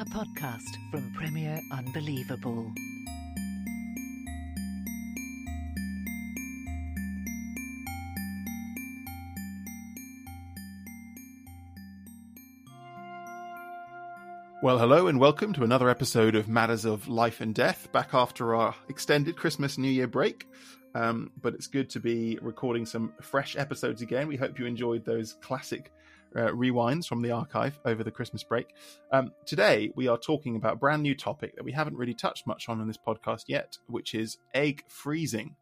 a podcast from Premier Unbelievable. Well, hello and welcome to another episode of Matters of Life and Death, back after our extended Christmas New Year break. Um, but it's good to be recording some fresh episodes again. We hope you enjoyed those classic uh, rewinds from the archive over the Christmas break. Um, today, we are talking about a brand new topic that we haven't really touched much on in this podcast yet, which is egg freezing.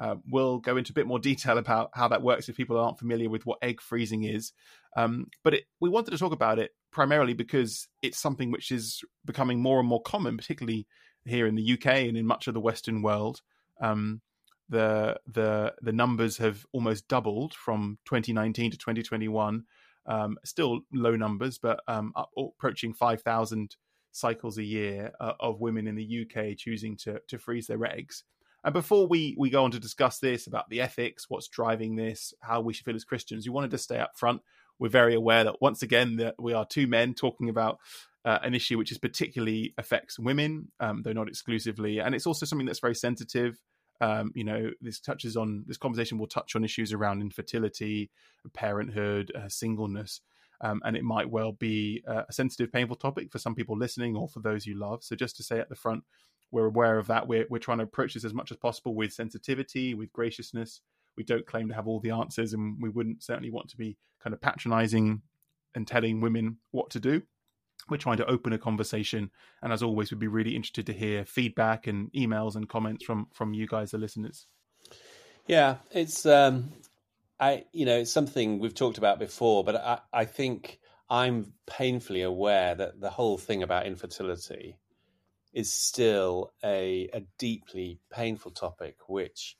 Uh, we'll go into a bit more detail about how that works if people aren't familiar with what egg freezing is. Um, but it, we wanted to talk about it primarily because it's something which is becoming more and more common, particularly here in the UK and in much of the Western world. Um, the the the numbers have almost doubled from 2019 to 2021. Um, still low numbers, but um, up, approaching 5,000 cycles a year uh, of women in the UK choosing to to freeze their eggs. And before we we go on to discuss this about the ethics, what's driving this, how we should feel as Christians, we wanted to stay up front. We're very aware that once again that we are two men talking about uh, an issue which is particularly affects women, um, though not exclusively, and it's also something that's very sensitive. Um, you know, this touches on this conversation will touch on issues around infertility, parenthood, uh, singleness, um, and it might well be a sensitive, painful topic for some people listening or for those you love. So, just to say at the front, we're aware of that. We're we're trying to approach this as much as possible with sensitivity, with graciousness. We don't claim to have all the answers, and we wouldn't certainly want to be kind of patronizing and telling women what to do we're trying to open a conversation. And as always we'd be really interested to hear feedback and emails and comments from from you guys the listeners. Yeah it's um i you know it's something we've talked about before but i i think i'm painfully aware that the whole thing about infertility is still a a deeply painful topic which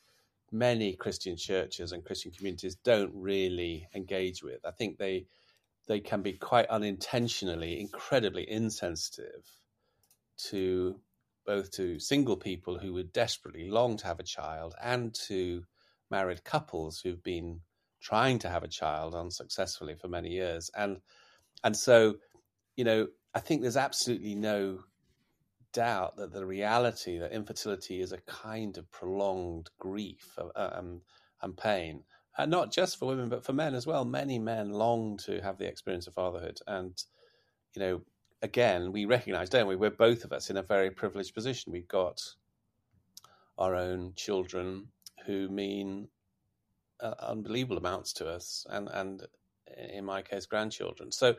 many christian churches and christian communities don't really engage with. I think they they can be quite unintentionally incredibly insensitive to both to single people who would desperately long to have a child and to married couples who've been trying to have a child unsuccessfully for many years. And and so you know i think there's absolutely no doubt that the reality that infertility is a kind of prolonged grief uh, um, and pain and not just for women but for men as well. Many men long to have the experience of fatherhood. And you know again we recognize don't we? We're both of us in a very privileged position. We've got our own children who mean uh, unbelievable amounts to us and and in my case grandchildren. So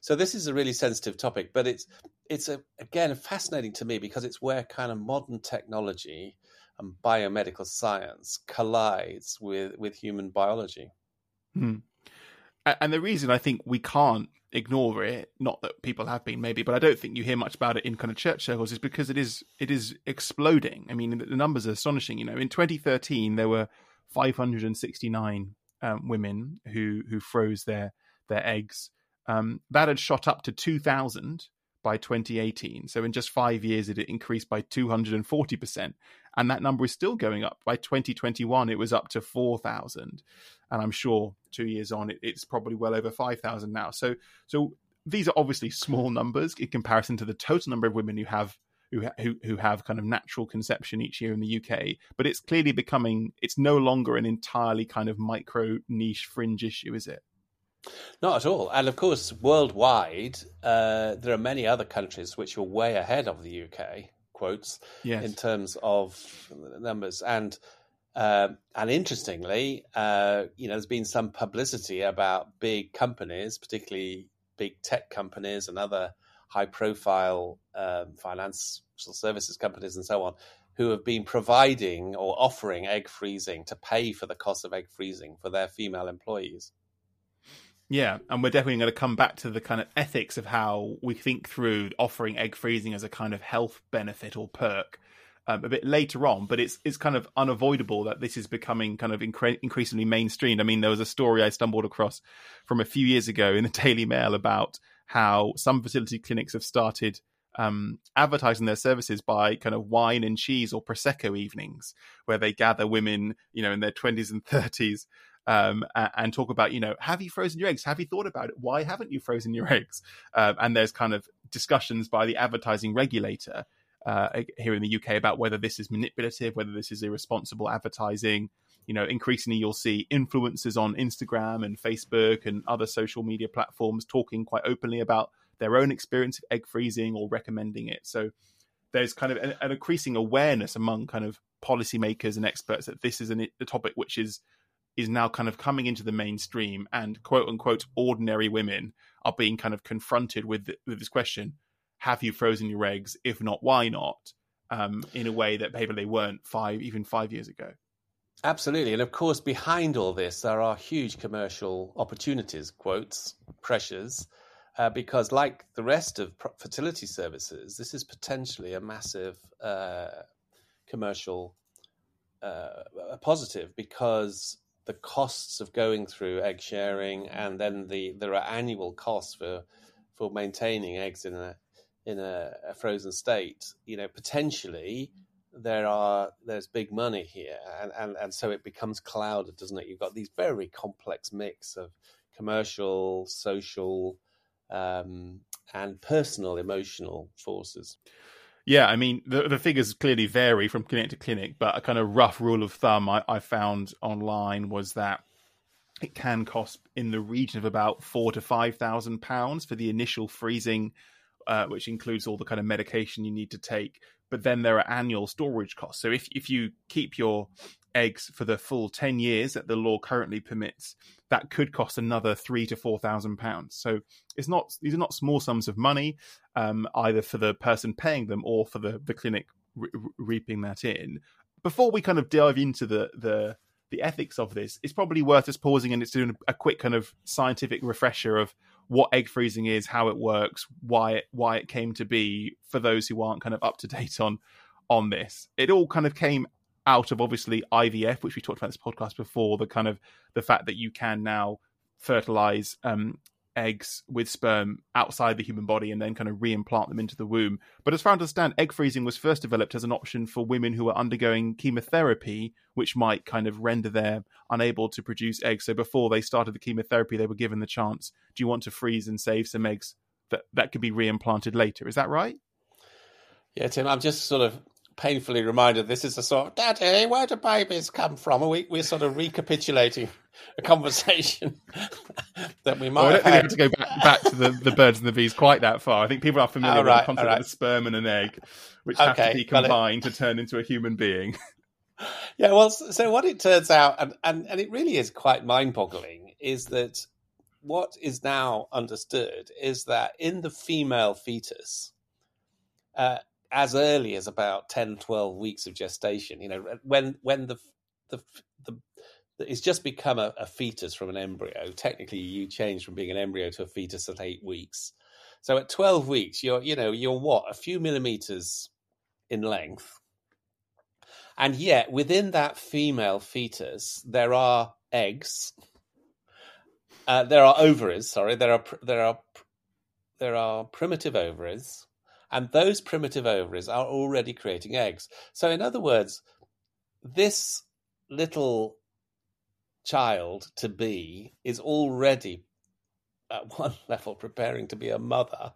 so this is a really sensitive topic but it's it's a, again fascinating to me because it's where kind of modern technology and biomedical science collides with with human biology. Hmm. And the reason I think we can't ignore it, not that people have been maybe, but I don't think you hear much about it in kind of church circles, is because it is it is exploding. I mean, the numbers are astonishing. You know, in 2013 there were 569 um, women who who froze their their eggs. Um, that had shot up to 2,000 by 2018. So in just five years, it increased by 240%. And that number is still going up. By 2021, it was up to 4,000. And I'm sure two years on, it, it's probably well over 5,000 now. So, so these are obviously small numbers in comparison to the total number of women who have who, who who have kind of natural conception each year in the UK, but it's clearly becoming it's no longer an entirely kind of micro niche fringe issue, is it? Not at all. And of course, worldwide, uh, there are many other countries which are way ahead of the UK quotes yes. in terms of numbers. And uh, and interestingly, uh, you know, there's been some publicity about big companies, particularly big tech companies and other high-profile um, financial services companies and so on, who have been providing or offering egg freezing to pay for the cost of egg freezing for their female employees. Yeah, and we're definitely going to come back to the kind of ethics of how we think through offering egg freezing as a kind of health benefit or perk um, a bit later on. But it's it's kind of unavoidable that this is becoming kind of incre- increasingly mainstream. I mean, there was a story I stumbled across from a few years ago in the Daily Mail about how some fertility clinics have started um, advertising their services by kind of wine and cheese or prosecco evenings, where they gather women, you know, in their twenties and thirties, um, and, talk about, you know, have you frozen your eggs? Have you thought about it? Why haven't you frozen your eggs? Uh, and there's kind of discussions by the advertising regulator uh, here in the UK about whether this is manipulative, whether this is irresponsible advertising. You know, increasingly you'll see influencers on Instagram and Facebook and other social media platforms talking quite openly about their own experience of egg freezing or recommending it. So there's kind of an, an increasing awareness among kind of policymakers and experts that this is an, a topic which is is now kind of coming into the mainstream and quote unquote ordinary women are being kind of confronted with with this question have you frozen your eggs? If not why not? Um, in a way that maybe they weren't five even five years ago. Absolutely. And of course behind all this there are huge commercial opportunities quotes pressures uh, because like the rest of fertility services this is potentially a massive uh, commercial uh, positive because the costs of going through egg sharing, and then the there are annual costs for for maintaining eggs in a in a, a frozen state. You know, potentially there are there's big money here, and, and and so it becomes clouded, doesn't it? You've got these very complex mix of commercial, social, um, and personal, emotional forces. Yeah, I mean the the figures clearly vary from clinic to clinic, but a kind of rough rule of thumb I, I found online was that it can cost in the region of about four to five thousand pounds for the initial freezing, uh, which includes all the kind of medication you need to take. But then there are annual storage costs. So if if you keep your eggs for the full 10 years that the law currently permits, that could cost another three to four thousand pounds. So it's not these are not small sums of money, um, either for the person paying them or for the the clinic re- reaping that in. Before we kind of dive into the the the ethics of this, it's probably worth us pausing and it's doing a quick kind of scientific refresher of what egg freezing is, how it works, why it why it came to be for those who aren't kind of up to date on on this. It all kind of came out of obviously IVF, which we talked about this podcast before, the kind of the fact that you can now fertilize um, eggs with sperm outside the human body and then kind of reimplant them into the womb. But as far as I understand, egg freezing was first developed as an option for women who are undergoing chemotherapy, which might kind of render them unable to produce eggs. So before they started the chemotherapy, they were given the chance: Do you want to freeze and save some eggs that that could be reimplanted later? Is that right? Yeah, Tim, I'm just sort of painfully reminded this is a sort of daddy where do babies come from? And we, we're sort of recapitulating a conversation that we might well, I don't think we have to go back, back to the, the birds and the bees quite that far. I think people are familiar with the concept right. of a sperm and an egg which okay, have to be combined to turn into a human being. Yeah well so what it turns out and, and, and it really is quite mind-boggling is that what is now understood is that in the female fetus uh, as early as about 10, 12 weeks of gestation. You know, when when the the the it's just become a, a, fetus from an embryo. Technically, you change from being an embryo to a fetus at eight weeks. So at twelve weeks, you're you know you're what a few millimeters in length, and yet within that female fetus there are eggs. Uh, there are ovaries. Sorry, there are there are there are primitive ovaries and those primitive ovaries are already creating eggs. So, in other words, this little child to be is already at one level preparing to be a mother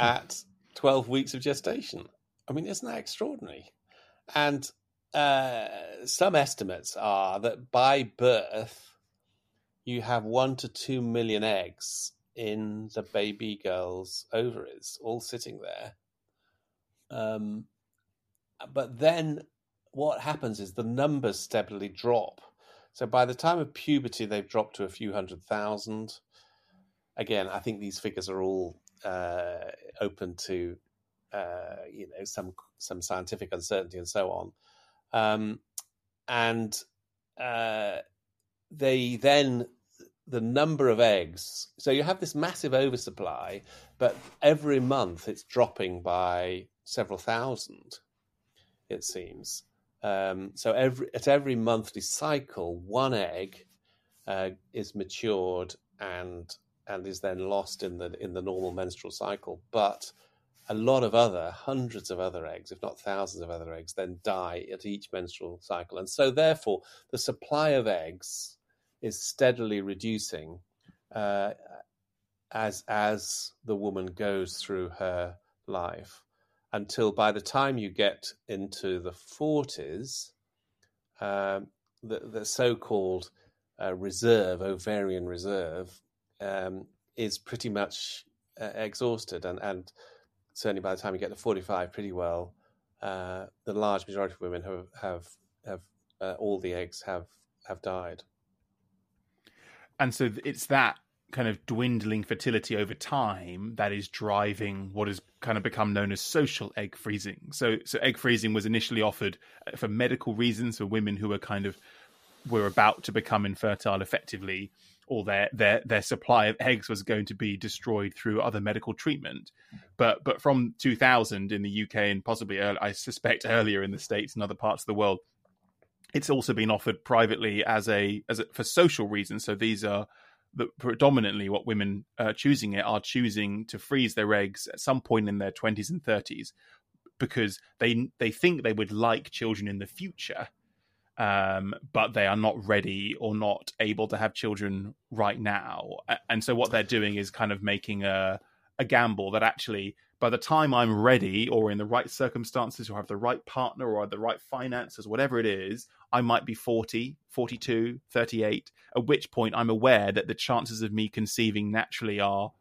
at 12 weeks of gestation. I mean, isn't that extraordinary? And uh, some estimates are that by birth, you have one to two million eggs in the baby girl's ovaries, all sitting there. Um, but then what happens is the numbers steadily drop. So by the time of puberty, they've dropped to a few hundred thousand. Again, I think these figures are all uh, open to uh, you know some some scientific uncertainty and so on. Um, and uh, they then the number of eggs. So you have this massive oversupply, but every month it's dropping by several thousand. It seems. Um, so every at every monthly cycle, one egg uh, is matured and and is then lost in the in the normal menstrual cycle. But a lot of other hundreds of other eggs, if not thousands of other eggs, then die at each menstrual cycle, and so therefore the supply of eggs is steadily reducing uh, as as the woman goes through her life until by the time you get into the 40s, um, the, the so-called uh, reserve, ovarian reserve, um, is pretty much uh, exhausted, and, and certainly by the time you get to 45, pretty well, uh, the large majority of women have have have uh, all the eggs have have died. And so it's that kind of dwindling fertility over time that is driving what has kind of become known as social egg freezing. So, so egg freezing was initially offered uh, for medical reasons for women who were kind of were about to become infertile effectively, or their their their supply of eggs was going to be destroyed through other medical treatment. But but from 2000 in the UK and possibly early, I suspect earlier in the states and other parts of the world, it's also been offered privately as a as a, for social reasons. So these are the, predominantly what women uh, choosing it are choosing to freeze their eggs at some point in their 20s and 30s because they they think they would like children in the future um, but they are not ready or not able to have children right now and so what they're doing is kind of making a a gamble that actually by the time I'm ready or in the right circumstances or have the right partner or the right finances, whatever it is, I might be 40, 42, 38, at which point I'm aware that the chances of me conceiving naturally are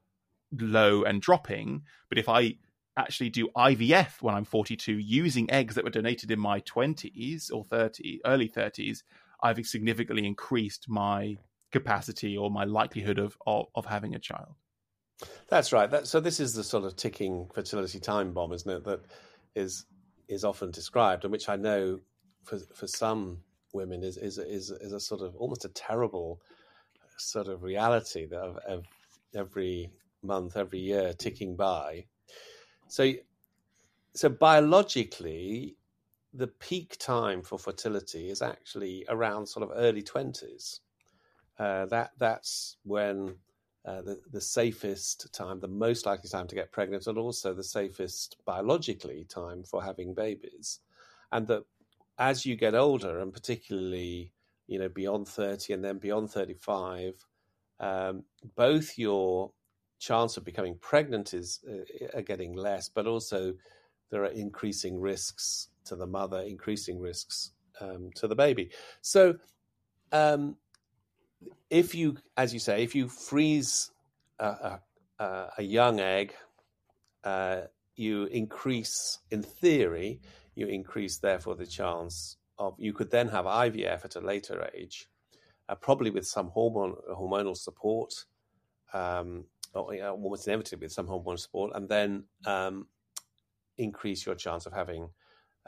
low and dropping. But if I actually do IVF when I'm 42 using eggs that were donated in my 20s or 30, early 30s, I've significantly increased my capacity or my likelihood of, of, of having a child. That's right. That, so this is the sort of ticking fertility time bomb, isn't it? That is is often described, and which I know for for some women is is is is a sort of almost a terrible sort of reality that of, of every month, every year ticking by. So, so biologically, the peak time for fertility is actually around sort of early twenties. Uh, that that's when uh, the, the safest time, the most likely time to get pregnant, and also the safest biologically time for having babies. And that as you get older, and particularly you know beyond thirty and then beyond thirty-five, um, both your chance of becoming pregnant is uh, are getting less, but also there are increasing risks to the mother, increasing risks um, to the baby. So um, if you, as you say, if you freeze a, a, a young egg, uh, you increase, in theory, you increase therefore the chance of you could then have IVF at a later age, uh, probably with some hormone hormonal support, um, or you know, almost inevitably with some hormonal support, and then um, increase your chance of having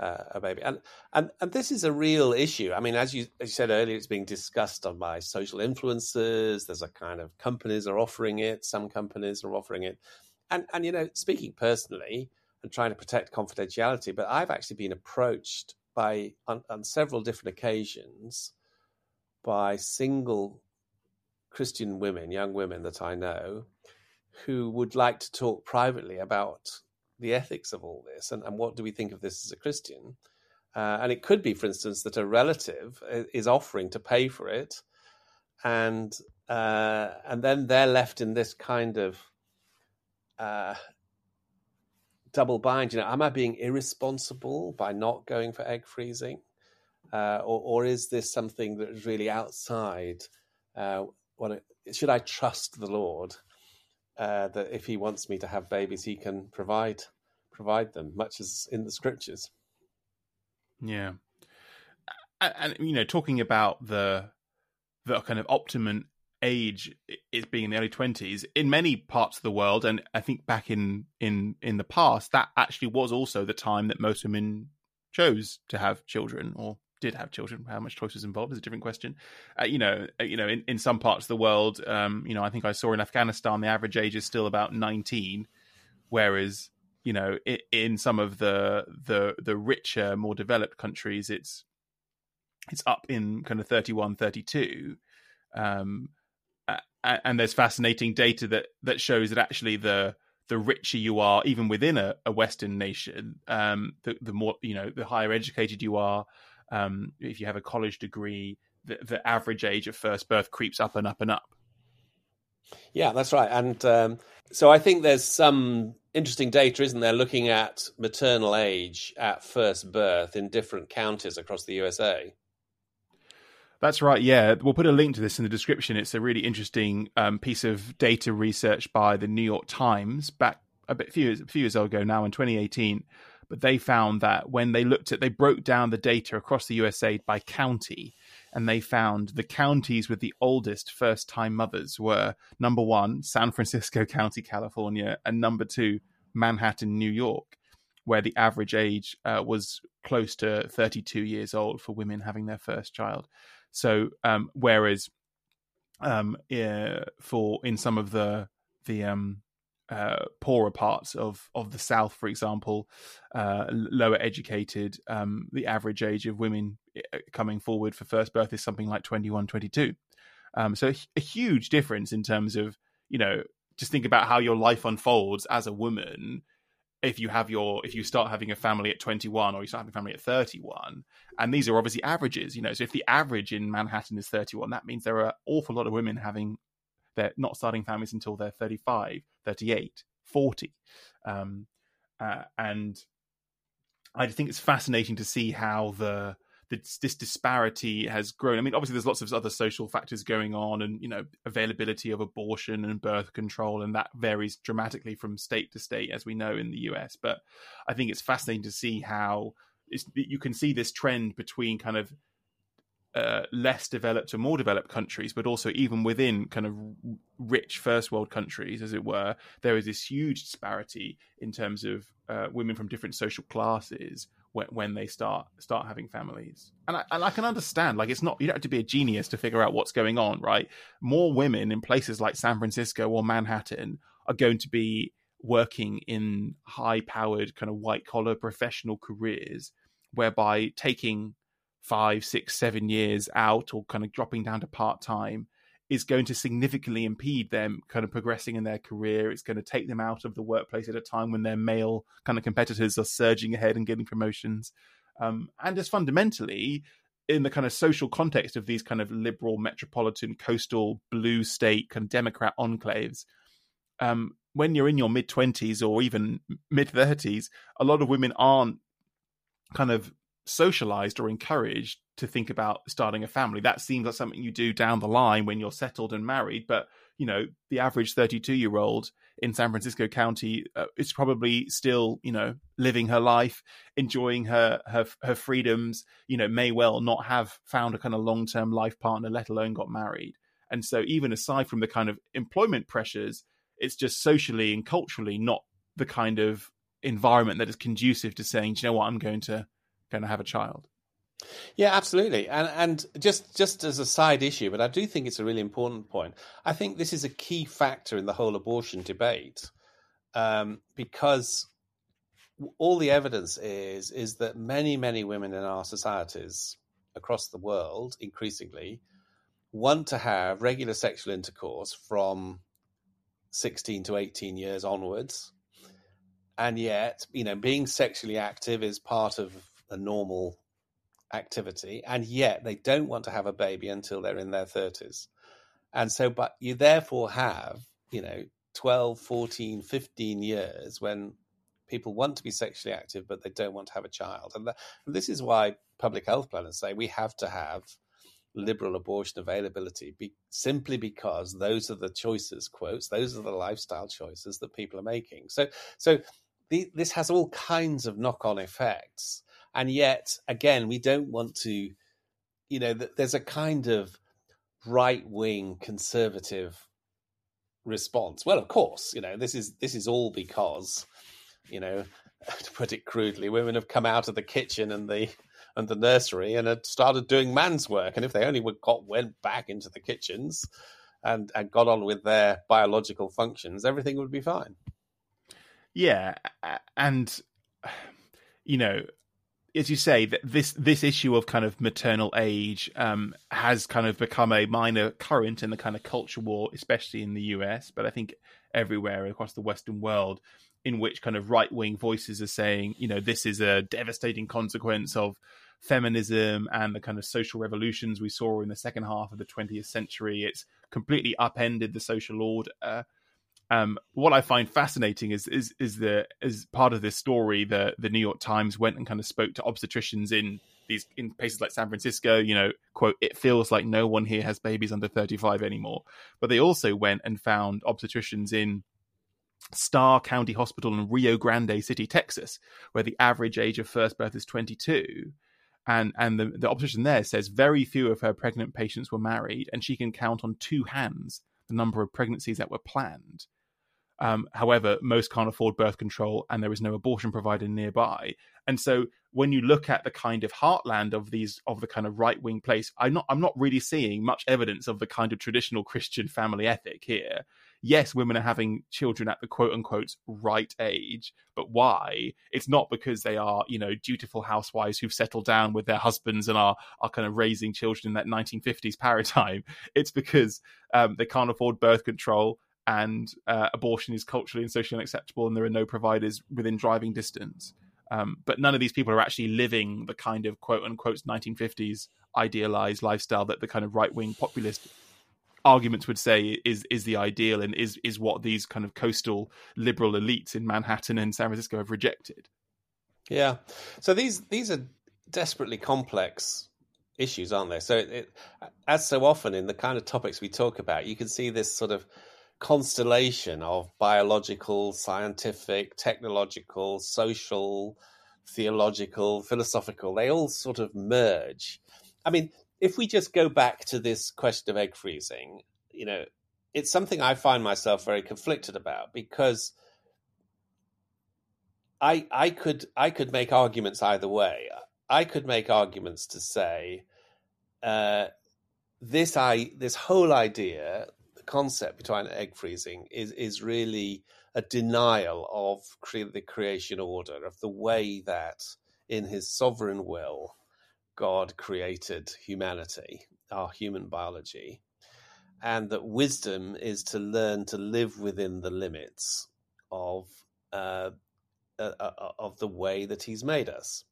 uh, a baby. And and and this is a real issue. I mean, as you as you said earlier, it's being discussed on by social influencers. There's a kind of companies are offering it. Some companies are offering it, and and you know, speaking personally and trying to protect confidentiality, but I've actually been approached by on, on several different occasions by single Christian women, young women that I know, who would like to talk privately about the ethics of all this and, and what do we think of this as a Christian? Uh, and it could be, for instance, that a relative uh, is offering to pay for it, and uh, and then they're left in this kind of uh, double bind. You know, am I being irresponsible by not going for egg freezing, uh, or, or is this something that is really outside? Uh, what should I trust the Lord? Uh, that if he wants me to have babies, he can provide provide them, much as in the scriptures. Yeah, and, and you know, talking about the the kind of optimum age is being in the early 20s in many parts of the world and i think back in in in the past that actually was also the time that most women chose to have children or did have children how much choice was involved is a different question uh, you know uh, you know in, in some parts of the world um you know i think i saw in afghanistan the average age is still about 19 whereas you know in, in some of the the the richer more developed countries it's it's up in kind of 31 32 um and there's fascinating data that that shows that actually the the richer you are, even within a, a Western nation, um, the, the more you know, the higher educated you are. Um, if you have a college degree, the, the average age of first birth creeps up and up and up. Yeah, that's right. And um, so I think there's some interesting data, isn't there, looking at maternal age at first birth in different counties across the USA. That's right. Yeah, we'll put a link to this in the description. It's a really interesting um, piece of data research by the New York Times back a bit few years, a few years ago now in 2018. But they found that when they looked at, they broke down the data across the USA by county, and they found the counties with the oldest first-time mothers were number one, San Francisco County, California, and number two, Manhattan, New York, where the average age uh, was close to 32 years old for women having their first child. So um, whereas um, uh, for in some of the the um, uh, poorer parts of of the South, for example, uh, lower educated, um, the average age of women uh, coming forward for first birth is something like 21, 22. Um, so a huge difference in terms of you know just think about how your life unfolds as a woman if you have your if you start having a family at 21 or you start having a family at 31 and these are obviously averages you know so if the average in manhattan is 31 that means there are an awful lot of women having they're not starting families until they're 35 38 40 um, uh, and i think it's fascinating to see how the this, this disparity has grown. I mean, obviously, there's lots of other social factors going on, and you know, availability of abortion and birth control, and that varies dramatically from state to state, as we know in the US. But I think it's fascinating to see how you can see this trend between kind of uh, less developed and more developed countries, but also even within kind of rich first world countries, as it were, there is this huge disparity in terms of uh, women from different social classes when, when they start start having families. And I, and I can understand, like it's not you don't have to be a genius to figure out what's going on, right? More women in places like San Francisco or Manhattan are going to be working in high powered kind of white collar professional careers, whereby taking five, six, seven years out or kind of dropping down to part time is going to significantly impede them kind of progressing in their career. It's going to take them out of the workplace at a time when their male kind of competitors are surging ahead and getting promotions. Um, and just fundamentally, in the kind of social context of these kind of liberal, metropolitan, coastal, blue state, kind of Democrat enclaves, um, when you're in your mid 20s or even mid 30s, a lot of women aren't kind of socialized or encouraged to think about starting a family. That seems like something you do down the line when you're settled and married. But you know, the average 32 year old in San Francisco County uh, is probably still, you know, living her life, enjoying her her her freedoms. You know, may well not have found a kind of long term life partner, let alone got married. And so, even aside from the kind of employment pressures, it's just socially and culturally not the kind of environment that is conducive to saying, you know what, I'm going to going to have a child. Yeah, absolutely. And and just just as a side issue, but I do think it's a really important point. I think this is a key factor in the whole abortion debate um, because all the evidence is is that many many women in our societies across the world increasingly want to have regular sexual intercourse from 16 to 18 years onwards and yet you know being sexually active is part of a normal activity, and yet they don't want to have a baby until they're in their 30s. And so, but you therefore have, you know, 12, 14, 15 years when people want to be sexually active, but they don't want to have a child. And, and this is why public health planners say we have to have liberal abortion availability be, simply because those are the choices quotes those are the lifestyle choices that people are making so so the, this has all kinds of knock-on effects, and yet again, we don't want to, you know, there's a kind of right-wing conservative response. Well, of course, you know, this is this is all because, you know, to put it crudely, women have come out of the kitchen and the and the nursery and had started doing man's work. And if they only would got went back into the kitchens and and got on with their biological functions, everything would be fine. Yeah, and you know, as you say, this this issue of kind of maternal age um, has kind of become a minor current in the kind of culture war, especially in the US, but I think everywhere across the Western world, in which kind of right wing voices are saying, you know, this is a devastating consequence of feminism and the kind of social revolutions we saw in the second half of the 20th century. It's completely upended the social order. Um, what I find fascinating is is is the as part of this story, the the New York Times went and kind of spoke to obstetricians in these in places like San Francisco. You know, quote, it feels like no one here has babies under thirty five anymore. But they also went and found obstetricians in Starr County Hospital in Rio Grande City, Texas, where the average age of first birth is 22. And and the, the obstetrician there says very few of her pregnant patients were married, and she can count on two hands the number of pregnancies that were planned. Um, however, most can't afford birth control, and there is no abortion provider nearby. And so, when you look at the kind of heartland of these of the kind of right wing place, I'm not I'm not really seeing much evidence of the kind of traditional Christian family ethic here yes, women are having children at the quote unquote right age, but why? It's not because they are, you know, dutiful housewives who've settled down with their husbands and are are kind of raising children in that 1950s paradigm. It's because um, they can't afford birth control and uh, abortion is culturally and socially unacceptable, and there are no providers within driving distance. Um, but none of these people are actually living the kind of quote unquote 1950s idealized lifestyle that the kind of right wing populist arguments would say is is the ideal and is is what these kind of coastal liberal elites in Manhattan and San Francisco have rejected. Yeah, so these these are desperately complex issues, aren't they? So, it, it, as so often in the kind of topics we talk about, you can see this sort of constellation of biological, scientific, technological, social, theological, philosophical. They all sort of merge. I mean, if we just go back to this question of egg freezing, you know, it's something I find myself very conflicted about because I I could I could make arguments either way. I could make arguments to say uh, this I this whole idea, concept behind egg freezing is is really a denial of cre- the creation order of the way that in his sovereign will God created humanity, our human biology, and that wisdom is to learn to live within the limits of uh, uh, uh, of the way that He's made us.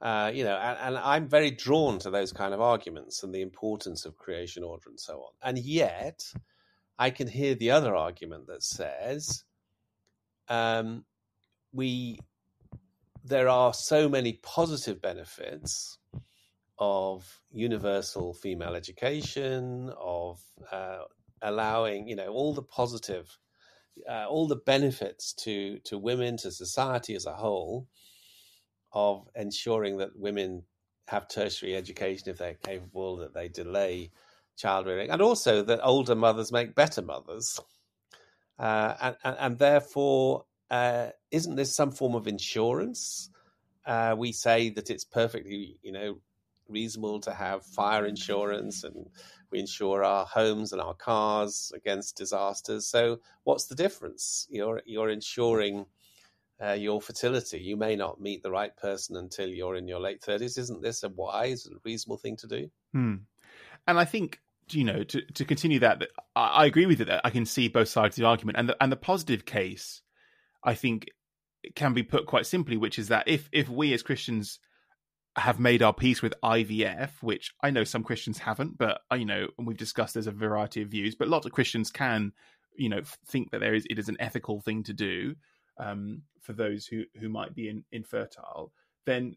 Uh, you know, and, and, I'm very drawn to those kind of arguments and the importance of creation order and so on. And yet, I can hear the other argument that says um, we there are so many positive benefits of universal female education, of uh, allowing, you know, all the positive, uh, all the benefits to to women, to society as a whole, of ensuring that women have tertiary education if they're capable, that they delay childbearing, and also that older mothers make better mothers, uh, and, and, and therefore, uh, isn't this some form of insurance? Uh, we say that it's perfectly, you know, reasonable to have fire insurance and we insure our homes and our cars against disasters. So what's the difference? You're you're insuring uh, your fertility. You may not meet the right person until you're in your late thirties. Isn't this a wise and reasonable thing to do? Hmm. And I think you know to to continue that, that I, I agree with it. That I can see both sides of the argument, and the, and the positive case, I think, can be put quite simply, which is that if if we as Christians have made our peace with IVF, which I know some Christians haven't, but uh, you know, and we've discussed there's a variety of views, but lots of Christians can, you know, think that there is it is an ethical thing to do um, for those who who might be in, infertile. Then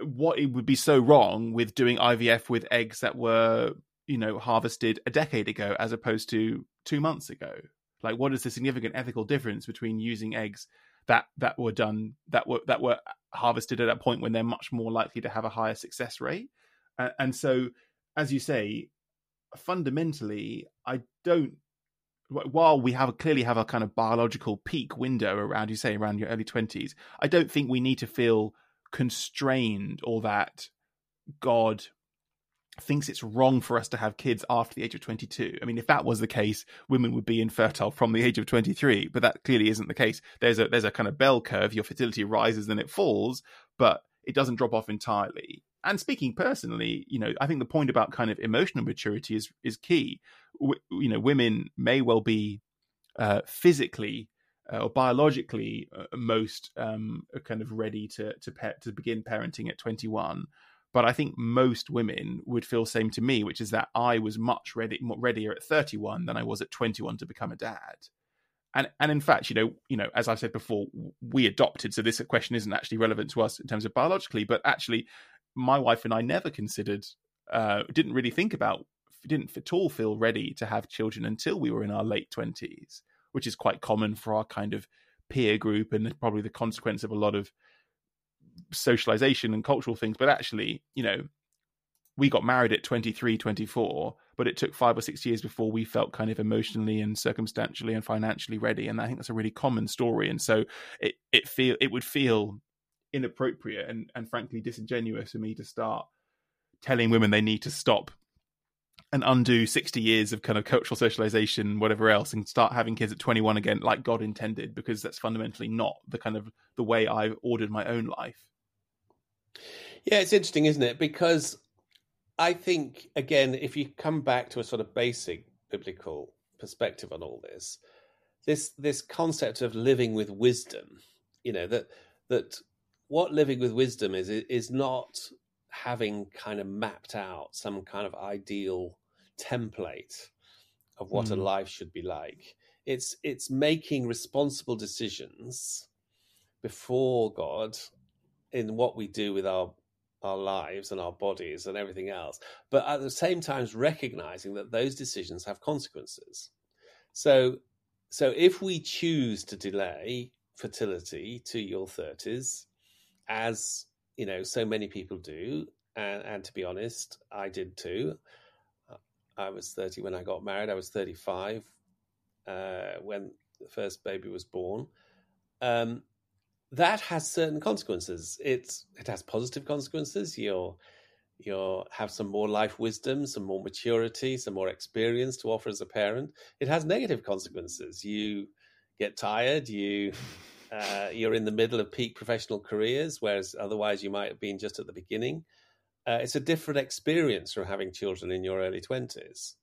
what it would be so wrong with doing IVF with eggs that were you know harvested a decade ago as opposed to two months ago? Like, what is the significant ethical difference between using eggs that that were done that were that were harvested at a point when they're much more likely to have a higher success rate. Uh, and so, as you say, fundamentally, I don't. While we have clearly have a kind of biological peak window around, you say around your early twenties, I don't think we need to feel constrained or that God thinks it's wrong for us to have kids after the age of 22. I mean, if that was the case, women would be infertile from the age of 23, but that clearly isn't the case. There's a there's a kind of bell curve. Your fertility rises, then it falls, but it doesn't drop off entirely. And speaking personally, you know, I think the point about kind of emotional maturity is is key. W- you know, women may well be uh, physically uh, or biologically uh, most um, kind of ready to to pa- to begin parenting at 21 but I think most women would feel same to me, which is that I was much ready, readier at 31 than I was at 21 to become a dad. And and in fact, you know, you know, as I said before, we adopted, so this question isn't actually relevant to us in terms of biologically, but actually, my wife and I never considered, uh, didn't really think about, didn't at all feel ready to have children until we were in our late 20s, which is quite common for our kind of peer group and probably the consequence of a lot of socialization and cultural things. But actually you know we got married at 23 24 but it took five or six years before we felt kind of emotionally and circumstantially and financially ready. And i think that's a really common story. And so it it feel it would feel inappropriate and and frankly disingenuous for me to start telling women they need to stop and undo 60 years of kind of cultural socialization whatever else and start having kids at 21 again like god intended because that's fundamentally not the kind of the way i've ordered my own life. Yeah it's interesting isn't it? Because i think again if you come back to a sort of basic biblical perspective on all this this this concept of living with wisdom you know that that what living with wisdom is is not having kind of mapped out some kind of ideal template of what mm. a hmm. life should be like. It's it's making responsible decisions before God in what we do with our our lives and our bodies and everything else, but at the same time recognizing that those decisions have consequences. So so if we choose to delay fertility to your 30s as you know so many people do and, and to be honest i did too I was 30 when I got married. I was 35 uh, when the first baby was born. Um, that has certain consequences. It's it has positive consequences. You'll you'll have some more life wisdom, some more maturity, some more experience to offer as a parent. It has negative consequences. You get tired. You uh, you're in the middle of peak professional careers, whereas otherwise you might have been just at the beginning uh, it's a different experience from having children in your early 20s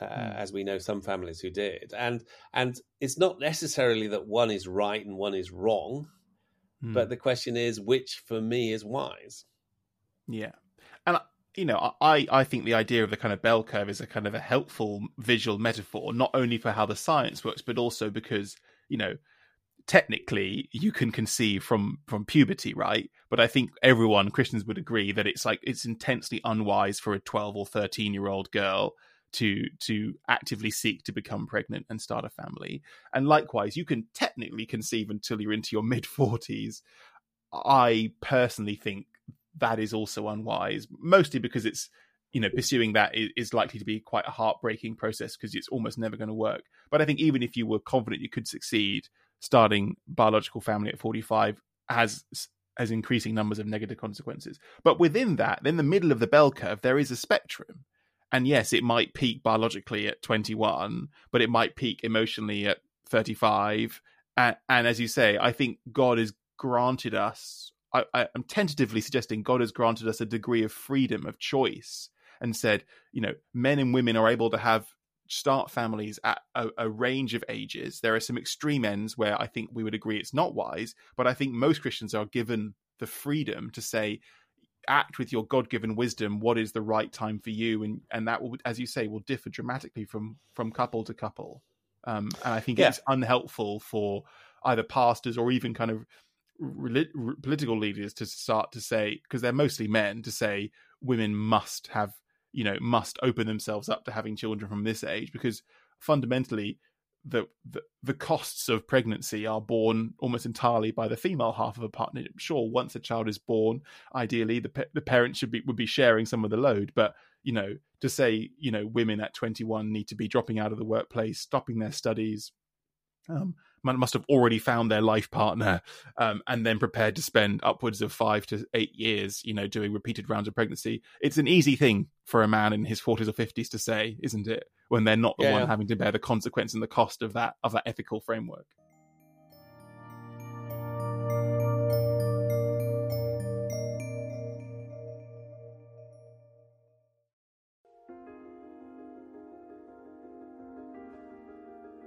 uh, mm. as we know some families who did and and it's not necessarily that one is right and one is wrong mm. but the question is which for me is wise yeah and you know i i think the idea of the kind of bell curve is a kind of a helpful visual metaphor not only for how the science works but also because you know technically you can conceive from from puberty right? But i think everyone christians would agree that it's like it's intensely unwise for a 12 or 13 year old girl to to actively seek to become pregnant and start a family. And likewise you can technically conceive until you're into your mid 40s i personally think that is also unwise mostly because it's you know pursuing that is, is likely to be quite a heartbreaking process because it's almost never going to work. But i think even if you were confident you could succeed starting biological family at 45 has has increasing numbers of negative consequences. But within that, in the middle of the bell curve, there is a spectrum. And yes, it might peak biologically at 21, but it might peak emotionally at 35. And, and as you say, I think God has granted us, I, I, I'm tentatively suggesting God has granted us a degree of freedom of choice and said, you know, men and women are able to have start families at a, a, range of ages. There are some extreme ends where I think we would agree it's not wise, but I think most Christians are given the freedom to say, act with your God-given wisdom. What is the right time for you, and and that will, as you say, will differ dramatically from from couple to couple. Um, and I think yeah. it's unhelpful for either pastors or even kind of political leaders to start to say because they're mostly men to say women must have you know must open themselves up to having children from this age because fundamentally the, the the costs of pregnancy are borne almost entirely by the female half of a partnership. Sure, once a child is born, ideally the the parents should be would be sharing some of the load, but you know to say you know women at 21 need to be dropping out of the workplace, stopping their studies, um, must have already found their life partner um, and then prepared to spend upwards of five to eight years, you know, doing repeated rounds of pregnancy. It's an easy thing for a man in his 40s or 50s to say, isn't it? When they're not the yeah. one having to bear the consequence and the cost of that of that ethical framework.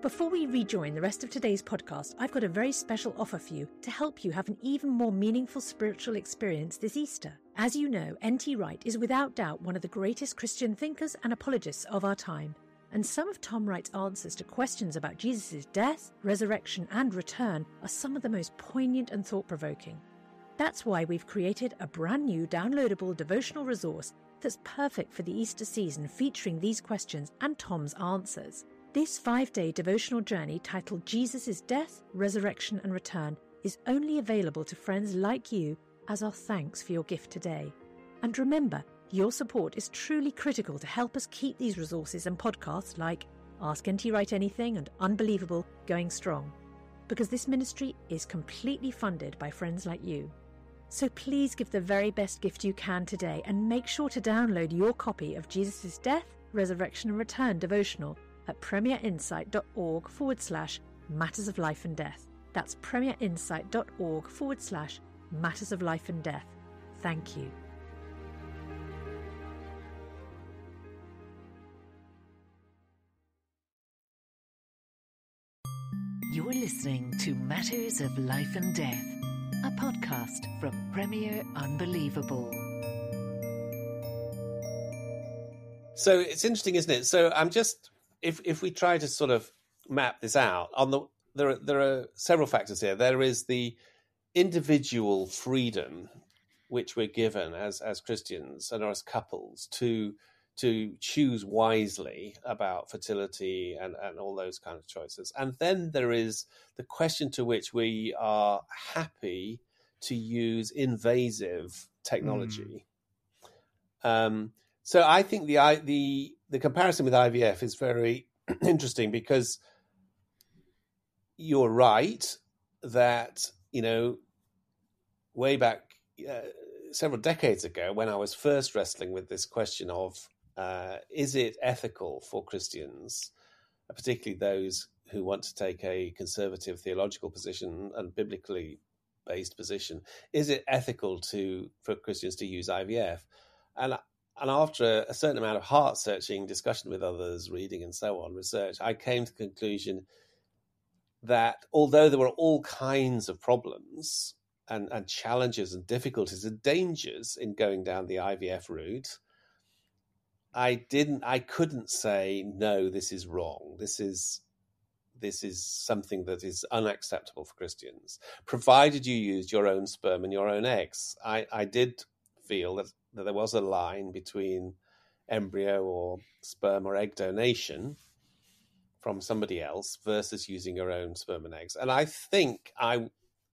Before we rejoin the rest of today's podcast, I've got a very special offer for you to help you have an even more meaningful spiritual experience this Easter. As you know, N.T. Wright is without doubt one of the greatest Christian thinkers and apologists of our time. And some of Tom Wright's answers to questions about Jesus' death, resurrection, and return are some of the most poignant and thought provoking. That's why we've created a brand new downloadable devotional resource that's perfect for the Easter season featuring these questions and Tom's answers. This five day devotional journey titled Jesus' Death, Resurrection and Return is only available to friends like you as our thanks for your gift today. And remember, your support is truly critical to help us keep these resources and podcasts like Ask NT Wright Anything and Unbelievable going strong. Because this ministry is completely funded by friends like you. So please give the very best gift you can today and make sure to download your copy of Jesus' Death, Resurrection and Return devotional at premierinsight.org forward slash matters of life and death. That's premierinsight.org forward slash matters of life and death. Thank you. You're listening to Matters of Life and Death, a podcast from Premier Unbelievable. So it's interesting, isn't it? So I'm just if if we try to sort of map this out on the there are there are several factors here. There is the individual freedom which we're given as as Christians and as couples to to choose wisely about fertility and, and all those kind of choices. And then there is the question to which we are happy to use invasive technology. Mm. Um, so I think the the the comparison with IVF is very interesting because you're right that you know way back uh, several decades ago when I was first wrestling with this question of uh, is it ethical for Christians, particularly those who want to take a conservative theological position and biblically based position, is it ethical to for Christians to use IVF? And and after a certain amount of heart searching, discussion with others, reading and so on, research, I came to the conclusion that although there were all kinds of problems and, and challenges and difficulties and dangers in going down the IVF route, I didn't I couldn't say no, this is wrong. This is this is something that is unacceptable for Christians, provided you used your own sperm and your own eggs. I, I did feel that that there was a line between embryo or sperm or egg donation from somebody else versus using your own sperm and eggs. And I think I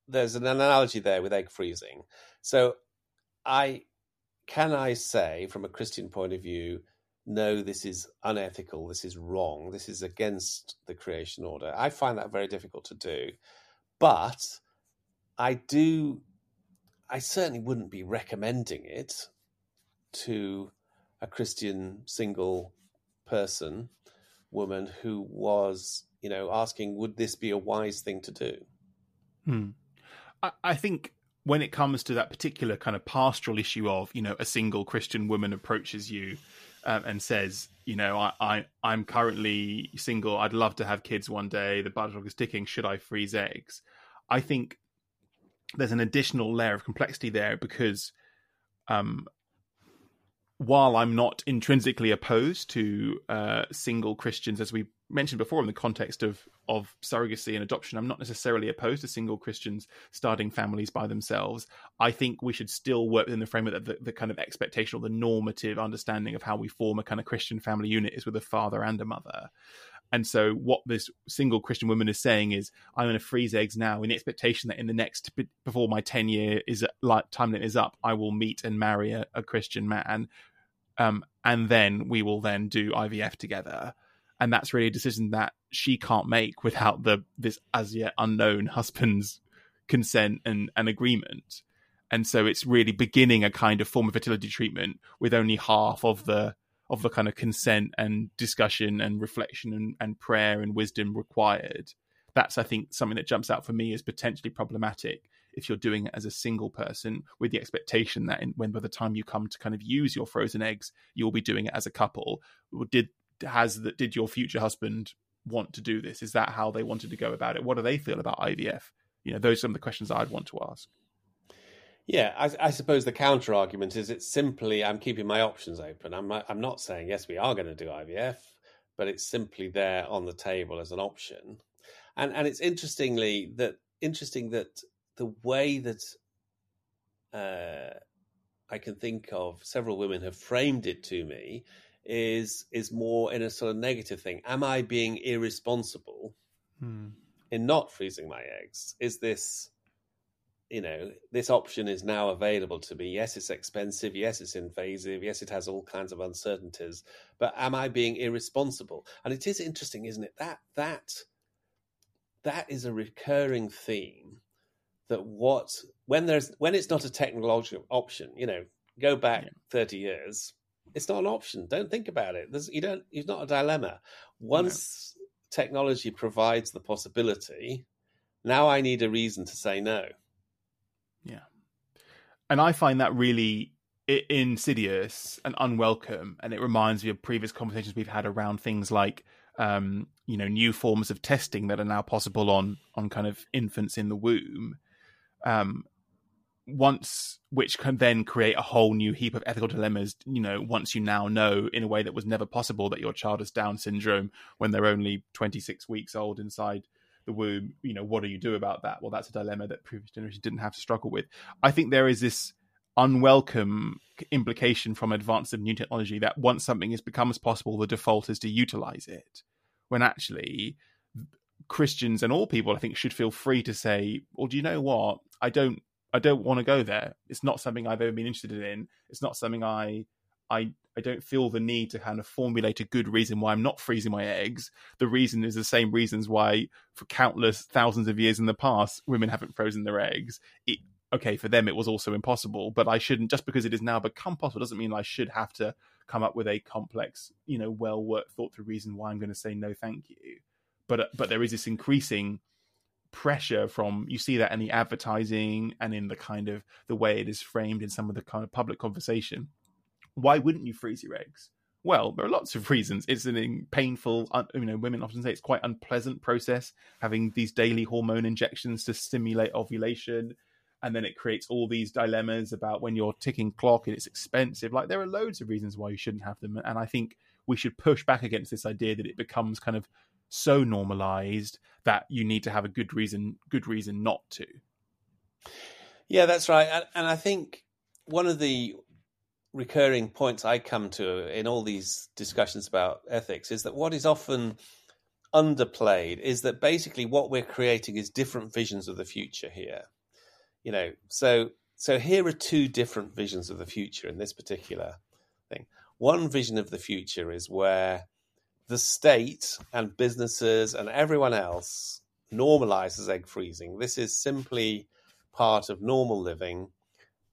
there's an analogy there with egg freezing. So I can I say from a Christian point of view, no, this is unethical, this is wrong, this is against the creation order. I find that very difficult to do. But I do I certainly wouldn't be recommending it to a Christian single person, woman who was, you know, asking, would this be a wise thing to do? Hmm. I, I think when it comes to that particular kind of pastoral issue of, you know, a single Christian woman approaches you um, and says, you know, I, I I'm currently single. I'd love to have kids one day. The clock is ticking. Should I freeze eggs? I think there's an additional layer of complexity there because um, while I'm not intrinsically opposed to uh, single Christians, as we mentioned before in the context of of surrogacy and adoption, I'm not necessarily opposed to single Christians starting families by themselves. I think we should still work within the framework that the, the kind of expectation or the normative understanding of how we form a kind of Christian family unit is with a father and a mother. And so, what this single Christian woman is saying is, I'm going to freeze eggs now in the expectation that in the next, before my 10 year is like time limit is up, I will meet and marry a, a Christian man. Um, and then we will then do IVF together. And that's really a decision that she can't make without the this as yet unknown husband's consent and, and agreement. And so it's really beginning a kind of form of fertility treatment with only half of the of the kind of consent and discussion and reflection and, and prayer and wisdom required. That's, I think, something that jumps out for me as potentially problematic if you're doing it as a single person with the expectation that in, when by the time you come to kind of use your frozen eggs, you'll be doing it as a couple. Did has that did your future husband want to do this? Is that how they wanted to go about it? What do they feel about IVF? You know, those are some of the questions I'd want to ask. Yeah, I, I, suppose the counter argument is it's simply I'm keeping my options open. I'm I'm not saying yes, we are going to do IVF, but it's simply there on the table as an option. And and it's interestingly that interesting that the way that uh, I can think of several women have framed it to me is is more in a sort of negative thing. Am I being irresponsible hmm. in not freezing my eggs? Is this you know, this option is now available to me. Yes, it's expensive. Yes, it's invasive. Yes, it has all kinds of uncertainties. But am I being irresponsible? And it is interesting, isn't it? That that that is a recurring theme. That what when there's when it's not a technological option, you know, go back yeah. thirty years, it's not an option. Don't think about it. There's, you don't. It's not a dilemma. Once no. technology provides the possibility, now I need a reason to say no. Yeah. And I find that really insidious and unwelcome. And it reminds me of previous conversations we've had around things like, um, you know, new forms of testing that are now possible on on kind of infants in the womb. Um, once which can then create a whole new heap of ethical dilemmas you know once you now know in a way that was never possible that your child has down syndrome when they're only 26 weeks old inside the womb, you know, what do you do about that? Well, that's a dilemma that previous generations didn't have to struggle with. I think there is this unwelcome implication from advance of new technology that once something has become as possible, the default is to utilize it. When actually Christians and all people, I think, should feel free to say, "Well, do you know what? I don't, I don't want to go there. It's not something I've ever been interested in. It's not something I I I don't feel the need to kind of formulate a good reason why I'm not freezing my eggs. The reason is the same reasons why, for countless thousands of years in the past, women haven't frozen their eggs. It, okay, for them it was also impossible, but I shouldn't just because it has now become possible doesn't mean I should have to come up with a complex, you know, well worked, thought through reason why I'm going to say no, thank you. But but there is this increasing pressure from you see that in the advertising and in the kind of the way it is framed in some of the kind of public conversation why wouldn't you freeze your eggs? Well, there are lots of reasons. It's a painful, you know, women often say it's quite unpleasant process having these daily hormone injections to stimulate ovulation. And then it creates all these dilemmas about when you're ticking clock and it's expensive. Like there are loads of reasons why you shouldn't have them. And I think we should push back against this idea that it becomes kind of so normalized that you need to have a good reason, good reason not to. Yeah, that's right. And, I think one of the recurring points I come to in all these discussions about ethics is that what is often underplayed is that basically what we're creating is different visions of the future here. You know, so so here are two different visions of the future in this particular thing. One vision of the future is where the state and businesses and everyone else normalizes egg freezing. This is simply part of normal living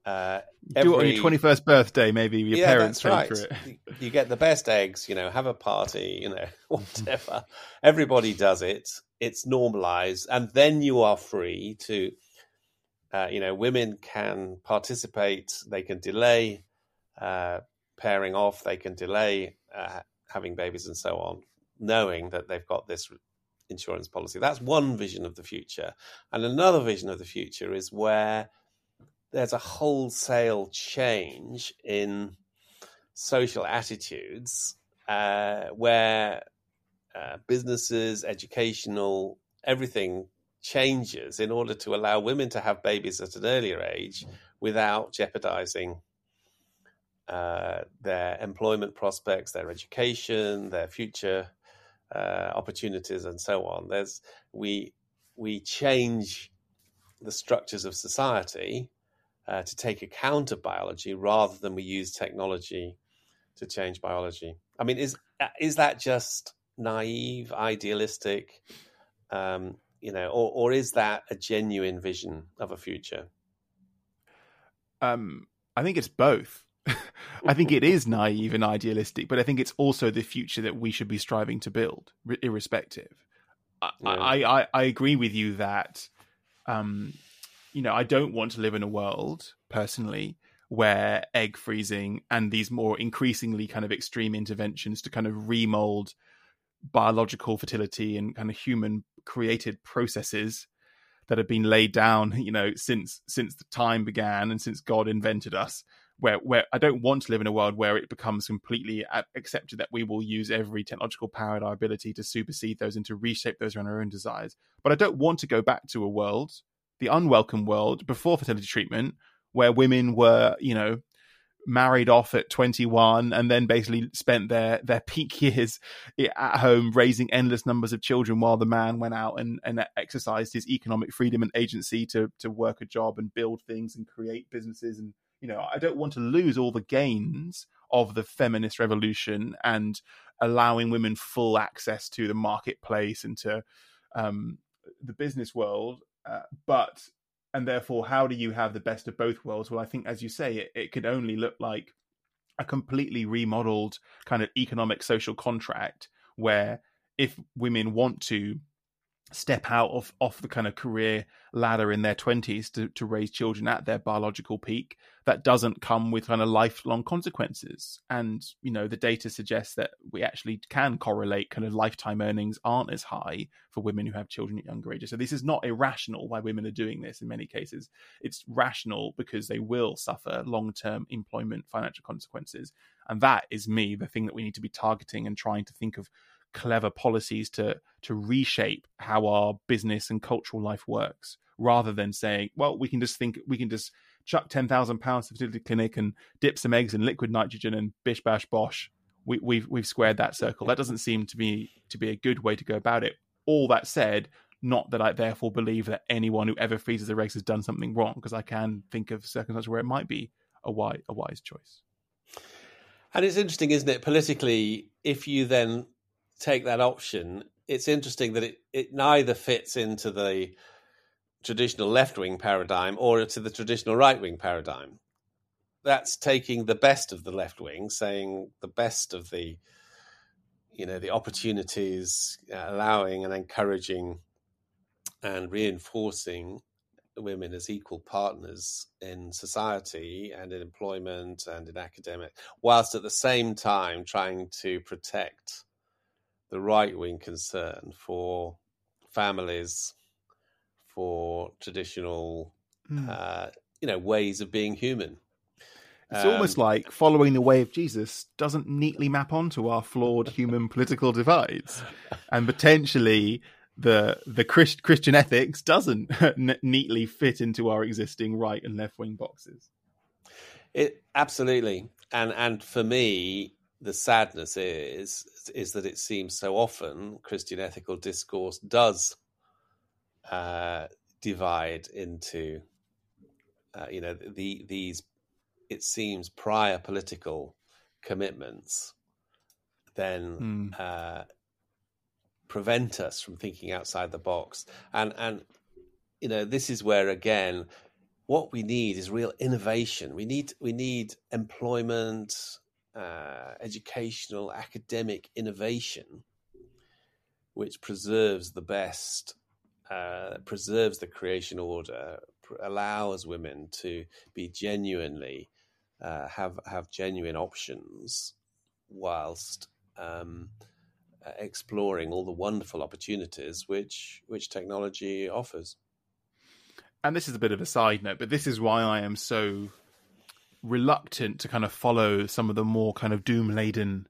uh, every, Do it on your twenty first birthday, maybe your yeah, parents pay right. for it. You get the best eggs, you know, have a party, you know, whatever. Everybody does it. It's normalized, and then you are free to, uh, you know, women can participate. They can delay uh, pairing off. They can delay uh, having babies and so on, knowing that they've got this insurance policy. That's one vision of the future, and another vision of the future is where there's a wholesale change in social attitudes uh, where uh, businesses, educational, everything changes in order to allow women to have babies at an earlier age without jeopardizing uh, their employment prospects, their education, their future uh, opportunities and so on. There's we we change the structures of society uh, to take account of biology rather than we use technology to change biology. I mean, is is that just naive, idealistic, um, you know, or or is that a genuine vision of a future? Um, I think it's both. I think it is naive and idealistic, but I think it's also the future that we should be striving to build, irrespective. Yeah. I, I, I agree with you that, um, you know, I don't want to live in a world personally where egg freezing and these more increasingly kind of extreme interventions to kind of remold biological fertility and kind of human created processes that have been laid down, you know, since since the time began and since God invented us where where I don't want to live in a world where it becomes completely accepted that we will use every technological power at our ability to supersede those and to reshape those around our own desires. But I don't want to go back to a world, the unwelcome world before fertility treatment, where women were, you know, married off at 21 and then basically spent their their peak years at home raising endless numbers of children while the man went out and, and exercised his economic freedom and agency to to work a job and build things and create businesses and you know, I don't want to lose all the gains of the feminist revolution and allowing women full access to the marketplace and to um, the business world. Uh, but and therefore, how do you have the best of both worlds? Well, I think, as you say, it, it could only look like a completely remodeled kind of economic social contract where if women want to step out of off the kind of career ladder in their 20s to, to raise children at their biological peak that doesn't come with kind of lifelong consequences. And you know the data suggests that we actually can correlate kind of lifetime earnings aren't as high for women who have children at younger ages. So this is not irrational why women are doing this in many cases. It's rational because they will suffer long-term employment financial consequences. And that is me the thing that we need to be targeting and trying to think of clever policies to to reshape how our business and cultural life works rather than saying well we can just think we can just chuck 10,000 pounds to fertility clinic and dip some eggs in liquid nitrogen and bish bash bosh. We, we've we've squared that circle. That doesn't seem to be to be a good way to go about it. All that said not that I therefore believe that anyone who ever freezes their eggs has done something wrong, because I can think of circumstances where it might be a wise, a wise choice. And it's interesting, isn't it, politically, if you then take that option, it's interesting that it, it neither fits into the traditional left wing paradigm or to the traditional right wing paradigm. That's taking the best of the left wing, saying the best of the, you know, the opportunities, allowing and encouraging and reinforcing women as equal partners in society and in employment and in academic, whilst at the same time trying to protect the right wing concern for families, for traditional, mm. uh, you know, ways of being human. It's um, almost like following the way of Jesus doesn't neatly map onto our flawed human political divides, and potentially the the Christ, Christian ethics doesn't neatly fit into our existing right and left wing boxes. It absolutely, and and for me, the sadness is is that it seems so often Christian ethical discourse does uh, divide into uh, you know the these it seems prior political commitments then mm. uh, prevent us from thinking outside the box and and you know this is where again what we need is real innovation we need we need employment uh, educational, academic innovation, which preserves the best, uh, preserves the creation order, allows women to be genuinely uh, have have genuine options, whilst um, exploring all the wonderful opportunities which which technology offers. And this is a bit of a side note, but this is why I am so reluctant to kind of follow some of the more kind of doom laden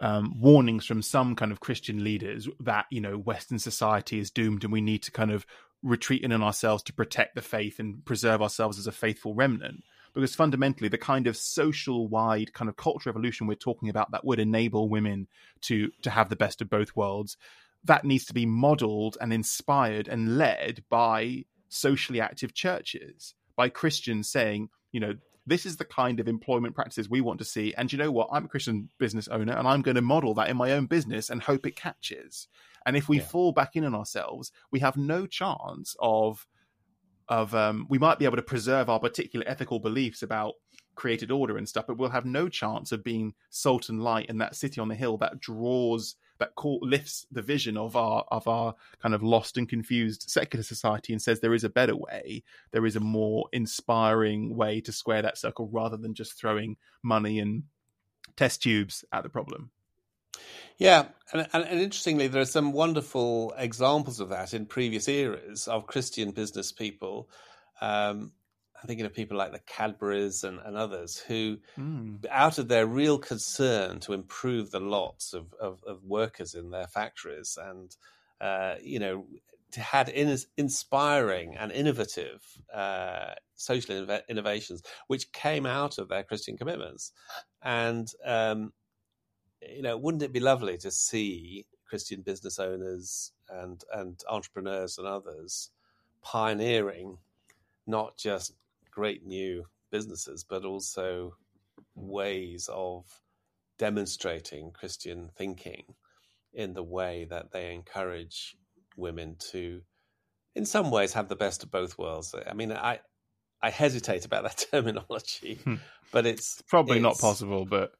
um, warnings from some kind of Christian leaders that you know Western society is doomed and we need to kind of retreat in on ourselves to protect the faith and preserve ourselves as a faithful remnant. because fundamentally the kind of social wide kind of cultural revolution we're talking about that would enable women to to have the best of both worlds that needs to be modeled and inspired and led by socially active churches by christians saying you know this is the kind of employment practices we want to see. And you know what? I'm a christian business owner and i'm going to model that in my own business and hope it catches. And if we yeah. fall back in on ourselves we have no chance of of um, we might be able to preserve our particular ethical beliefs about created order and stuff, but we'll have no chance of being salt and light in that city on the hill that draws that call, lifts the vision of our of our kind of lost and confused secular society and says there is a better way, there is a more inspiring way to square that circle rather than just throwing money and test tubes at the problem. Yeah, and, and, and, interestingly, there are some wonderful examples of that in previous eras of Christian business people. Um, I'm thinking of people like the Cadburys and, and others who, mm. out of their real concern to improve the lots of, of, of workers in their factories and, uh, you know, had in, inspiring and innovative uh, social innovations which came out of their Christian commitments. And um, you know, wouldn't it be lovely to see Christian business owners and and entrepreneurs and others pioneering not just great new businesses, but also ways of demonstrating Christian thinking in the way that they encourage women to, in some ways, have the best of both worlds. I mean, I I hesitate about that terminology, hmm. but it's probably it's, not possible. But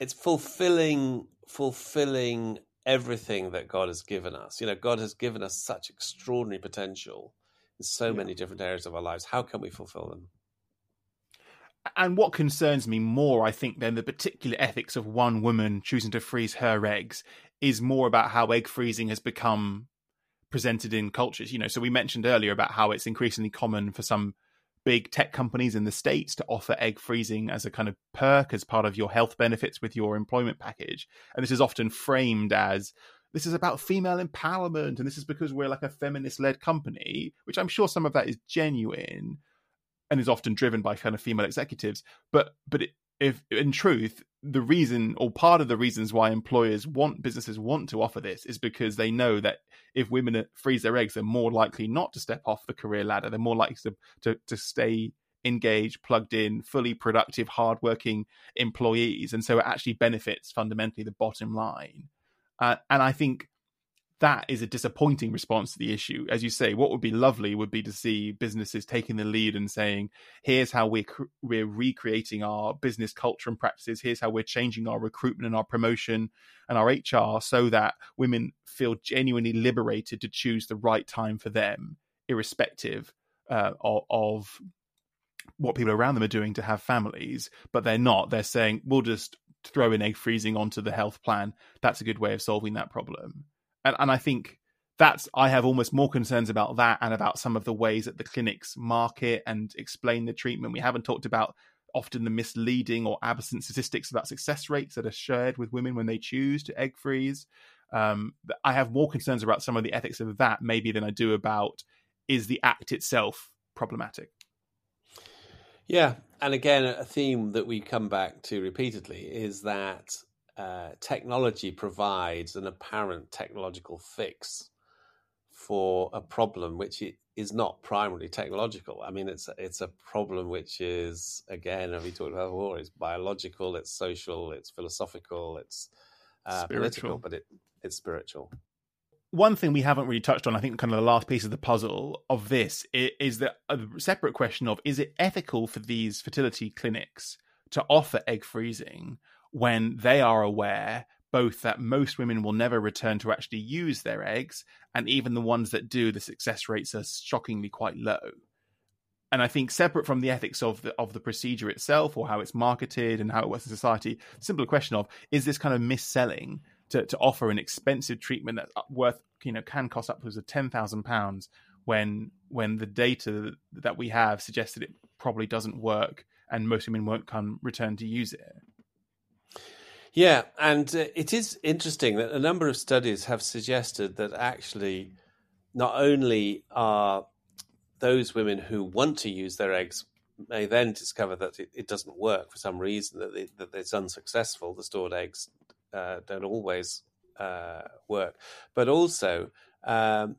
it's fulfilling fulfilling everything that God has given us. You know, God has given us such extraordinary potential so yeah. many different areas of our lives. How can we fulfill them? And what concerns me more, I think, than the particular ethics of one woman choosing to freeze her eggs is more about how egg freezing has become presented in cultures. You know, so we mentioned earlier about how it's increasingly common for some big tech companies in the states to offer egg freezing as a kind of perk as part of your health benefits with your employment package and this is often framed as this is about female empowerment and this is because we're like a feminist led company which i'm sure some of that is genuine and is often driven by kind of female executives. But but if in truth the reason or part of the reasons why employers want businesses want to offer this is because they know that if women freeze their eggs they're more likely not to step off the career ladder. They're more likely to to, to stay engaged plugged in fully productive hardworking employees. And so it actually benefits fundamentally the bottom line uh, and i think that is a disappointing response to the issue. As you say, what would be lovely would be to see businesses taking the lead and saying, "Here's how we're we're recreating our business culture and practices. Here's how we're changing our recruitment and our promotion and our HR so that women feel genuinely liberated to choose the right time for them, irrespective uh, of, of what people around them are doing to have families. But they're not. They're saying, "We'll just." Throw in egg freezing onto the health plan that's a good way of solving that problem and, and I think that's I have almost more concerns about that and about some of the ways that the clinics market and explain the treatment. We haven't talked about often the misleading or absent statistics about success rates that are shared with women when they choose to egg freeze. Um, I have more concerns about some of the ethics of that maybe than I do about is the act itself problematic. Yeah, and again, a theme that we come back to repeatedly is that uh, technology provides an apparent technological fix for a problem which is not primarily technological. I mean, it's it's a problem which is again, as we talked about before, it's biological, it's social, it's philosophical, it's uh, political, but it it's spiritual. One thing we haven't really touched on, I think, kind of the last piece of the puzzle of this is that a separate question of is it ethical for these fertility clinics to offer egg freezing when they are aware both that most women will never return to actually use their eggs, and even the ones that do, the success rates are shockingly quite low. And I think separate from the ethics of the of the procedure itself or how it's marketed and how it works in society, simple question of is this kind of mis-selling to, to offer an expensive treatment that's worth you know can cost upwards of ten thousand pounds when when the data that we have suggests that it probably doesn't work and most women won't come return to use it. Yeah, and uh, it is interesting that a number of studies have suggested that actually, not only are those women who want to use their eggs may then discover that it, it doesn't work for some reason, that, it, that it's unsuccessful. The stored eggs uh, don't always uh, work. But also, um,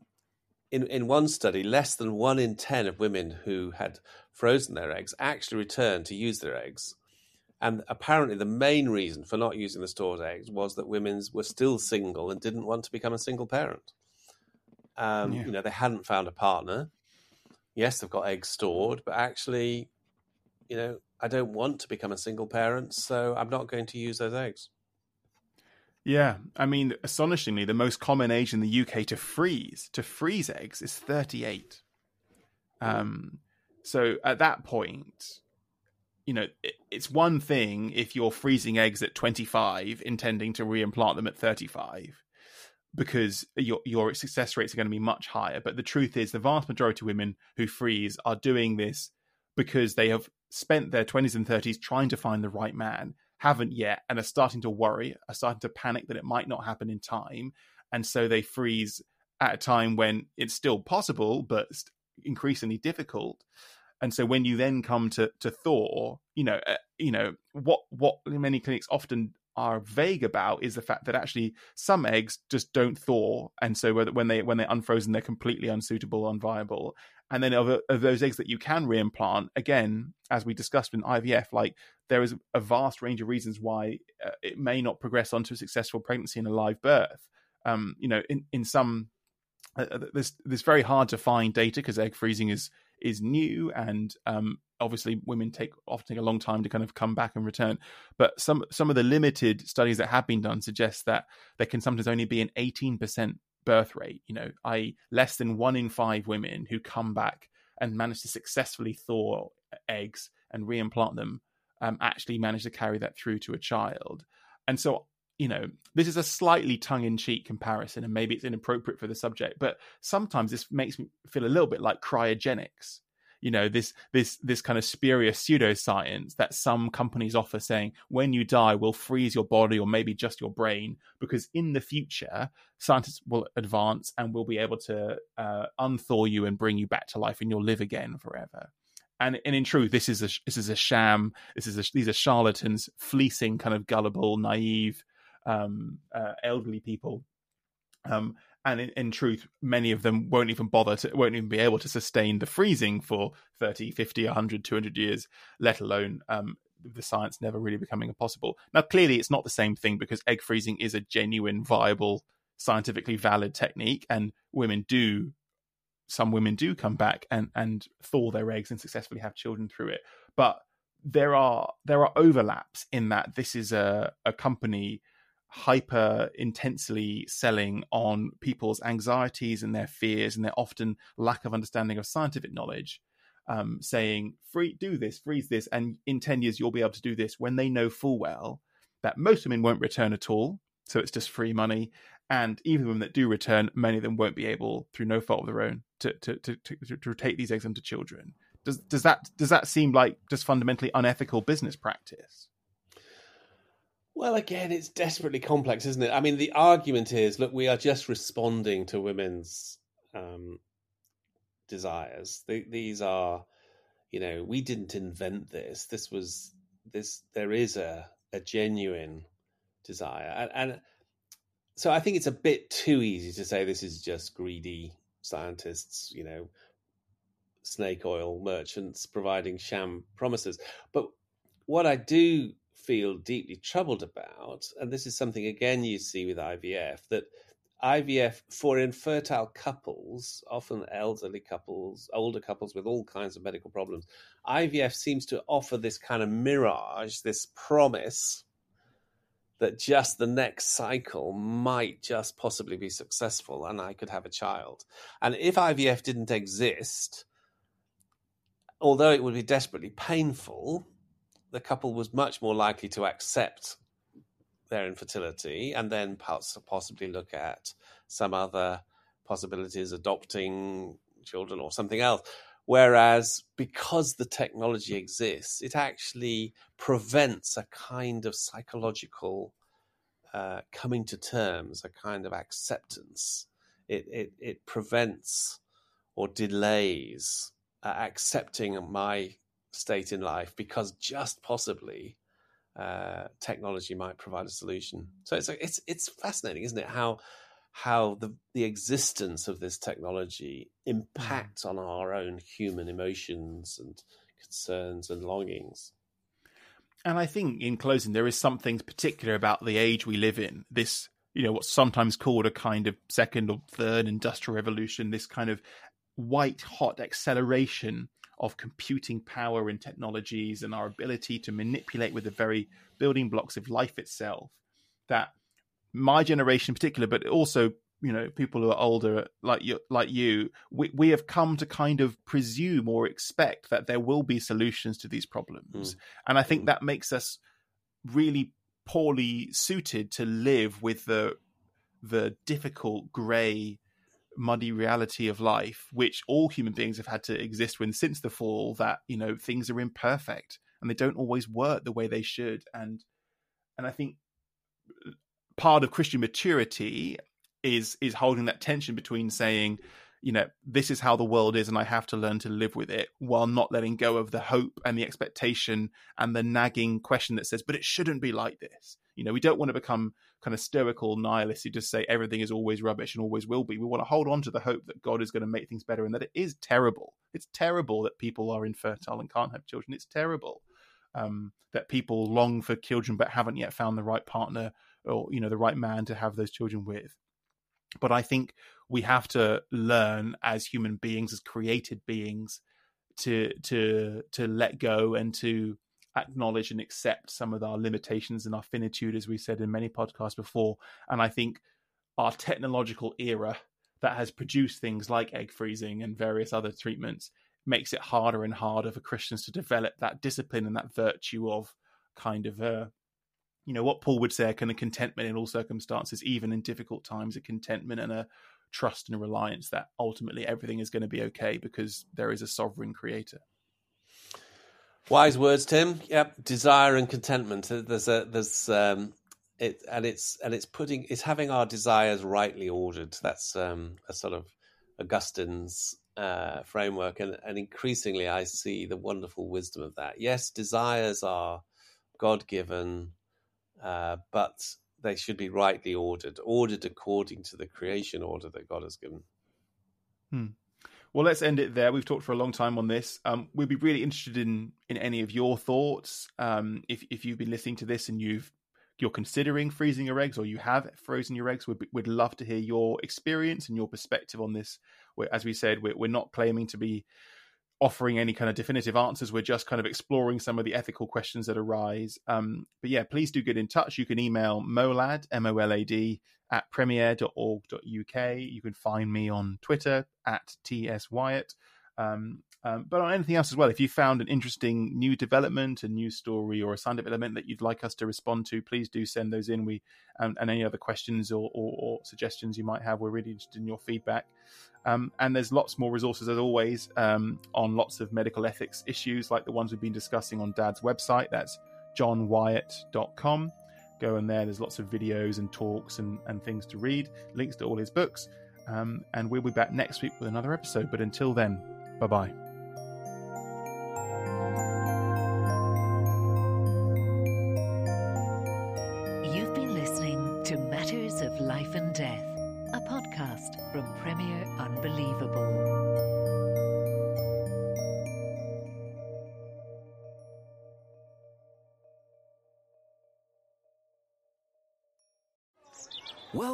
in, in one study, less than one in 10 of women who had frozen their eggs actually returned to use their eggs. And apparently, the main reason for not using the stored eggs was that women were still single and didn't want to become a single parent. Um, yeah. You know, they hadn't found a partner. Yes, they've got eggs stored, but actually, you know, I don't want to become a single parent, so I'm not going to use those eggs. Yeah, I mean, astonishingly, the most common age in the UK to freeze to freeze eggs is 38. Um, so at that point, you know, it, it's one thing if you're freezing eggs at 25, intending to reimplant them at 35, because your your success rates are going to be much higher. But the truth is, the vast majority of women who freeze are doing this because they have spent their 20s and 30s trying to find the right man haven't yet and are starting to worry, are starting to panic that it might not happen in time. And so they freeze at a time when it's still possible, but increasingly difficult. And so when you then come to, to thaw, you know, uh, you know what what many clinics often are vague about is the fact that actually some eggs just don't thaw, and so when they when they're unfrozen, they're completely unsuitable, unviable. And then of, of those eggs that you can reimplant, again, as we discussed in IVF, like there is a vast range of reasons why uh, it may not progress onto a successful pregnancy and a live birth. Um, you know, in in some uh, uh this this very hard to find data because egg freezing is is new and um, obviously women take often take a long time to kind of come back and return but some some of the limited studies that have been done suggest that there can sometimes only be an 18% birth rate you know i less than one in five women who come back and manage to successfully thaw eggs and reimplant them um, actually manage to carry that through to a child. And so you know this is a slightly tongue-in-cheek comparison and maybe it's inappropriate for the subject but sometimes this makes me feel a little bit like cryogenics you know this this this kind of spurious pseudoscience that some companies offer saying when you die we'll freeze your body or maybe just your brain because in the future scientists will advance and we'll be able to uh, unthaw you and bring you back to life and you'll live again forever. And and in truth this is a this is a sham. This is a, these are charlatans fleecing kind of gullible naive um, uh, elderly people. Um, and in, in, truth many of them won't even bother to won't even be able to sustain the freezing for 30 50 100 200 years let alone um, the science never really becoming possible now clearly it's not the same thing because egg freezing is a genuine viable scientifically valid technique and women do some women do come back and and thaw their eggs and successfully have children through it. But there are there are overlaps in that this is a a company hyper intensely selling on people's anxieties and their fears and their often lack of understanding of scientific knowledge um, saying free do this freeze this and in 10 years you'll be able to do this when they know full well that most women won't return at all so it's just free money and even women that do return many of them won't be able through no fault of their own to to to, to, to, take these eggs into children. Does does that does that seem like just fundamentally unethical business practice well, again, it's desperately complex, isn't it? I mean, the argument is look, we are just responding to women's um, desires. these are, you know, we didn't invent this. This was, this, there is a, a genuine desire. And, and so I think it's a bit too easy to say this is just greedy scientists, you know, snake oil merchants providing sham promises. But what I do feel deeply troubled about, and this is something again you see with IVF, that IVF for infertile couples, often elderly couples, older couples with all kinds of medical problems, IVF seems to offer this kind of mirage, this promise that just the next cycle might just possibly be successful and I could have a child. And if IVF didn't exist, although it would be desperately painful, the couple was much more likely to accept their infertility and then possibly look at some other possibilities, adopting children or something else. Whereas because the technology exists, it actually prevents a kind of psychological uh, coming to terms, a kind of acceptance. It, it, it prevents or delays uh, accepting my state in life because just possibly uh, technology might provide a solution. So it's it's it's fascinating, isn't it? How how the the existence of this technology impacts on our own human emotions and concerns and longings. And I think in closing, there is something particular about the age we live in. This, you know, what's sometimes called a kind of second or third industrial revolution, this kind of white hot acceleration of computing power and technologies and our ability to manipulate with the very building blocks of life itself that my generation in particular but also you know people who are older like you like you we, we have come to kind of presume or expect that there will be solutions to these problems mm. and i think mm. that makes us really poorly suited to live with the the difficult gray muddy reality of life, which all human beings have had to exist with since the fall, that, you know, things are imperfect and they don't always work the way they should. And and I think part of Christian maturity is is holding that tension between saying, you know, this is how the world is and I have to learn to live with it while not letting go of the hope and the expectation and the nagging question that says, but it shouldn't be like this. You know, we don't want to become kind of stoical nihilists who just say everything is always rubbish and always will be. We want to hold on to the hope that God is going to make things better and that it is terrible. It's terrible that people are infertile and can't have children. It's terrible um, that people long for children but haven't yet found the right partner or you know the right man to have those children with. But I think we have to learn as human beings, as created beings, to to to let go and to acknowledge and accept some of our limitations and our finitude, as we said in many podcasts before. And I think our technological era that has produced things like egg freezing and various other treatments makes it harder and harder for Christians to develop that discipline and that virtue of kind of a uh, you know what Paul would say a kind of contentment in all circumstances, even in difficult times, a contentment and a trust and reliance that ultimately everything is going to be okay because there is a sovereign creator. Wise words, Tim. Yep, desire and contentment. There's a there's um, it and it's and it's putting it's having our desires rightly ordered. That's um, a sort of Augustine's uh, framework, and, and increasingly I see the wonderful wisdom of that. Yes, desires are God given, uh, but they should be rightly ordered, ordered according to the creation order that God has given. Hmm. Well, let's end it there. We've talked for a long time on this. Um, we'd be really interested in in any of your thoughts. Um, if if you've been listening to this and you've you're considering freezing your eggs or you have frozen your eggs, we'd, we'd love to hear your experience and your perspective on this. As we said, we're, we're not claiming to be offering any kind of definitive answers. We're just kind of exploring some of the ethical questions that arise. Um, but yeah, please do get in touch. You can email molad, M O L A D, at premier.org.uk. You can find me on Twitter at TS Wyatt. Um, um, but on anything else as well, if you found an interesting new development, a new story, or a scientific element that you'd like us to respond to, please do send those in. We um, and any other questions or, or, or, suggestions you might have, we're really interested in your feedback. Um, and there's lots more resources as always um, on lots of medical ethics issues, like the ones we've been discussing on Dad's website. That's johnwyatt.com. Go in there. There's lots of videos and talks and, and things to read. Links to all his books. Um, and we'll be back next week with another episode. But until then, bye bye.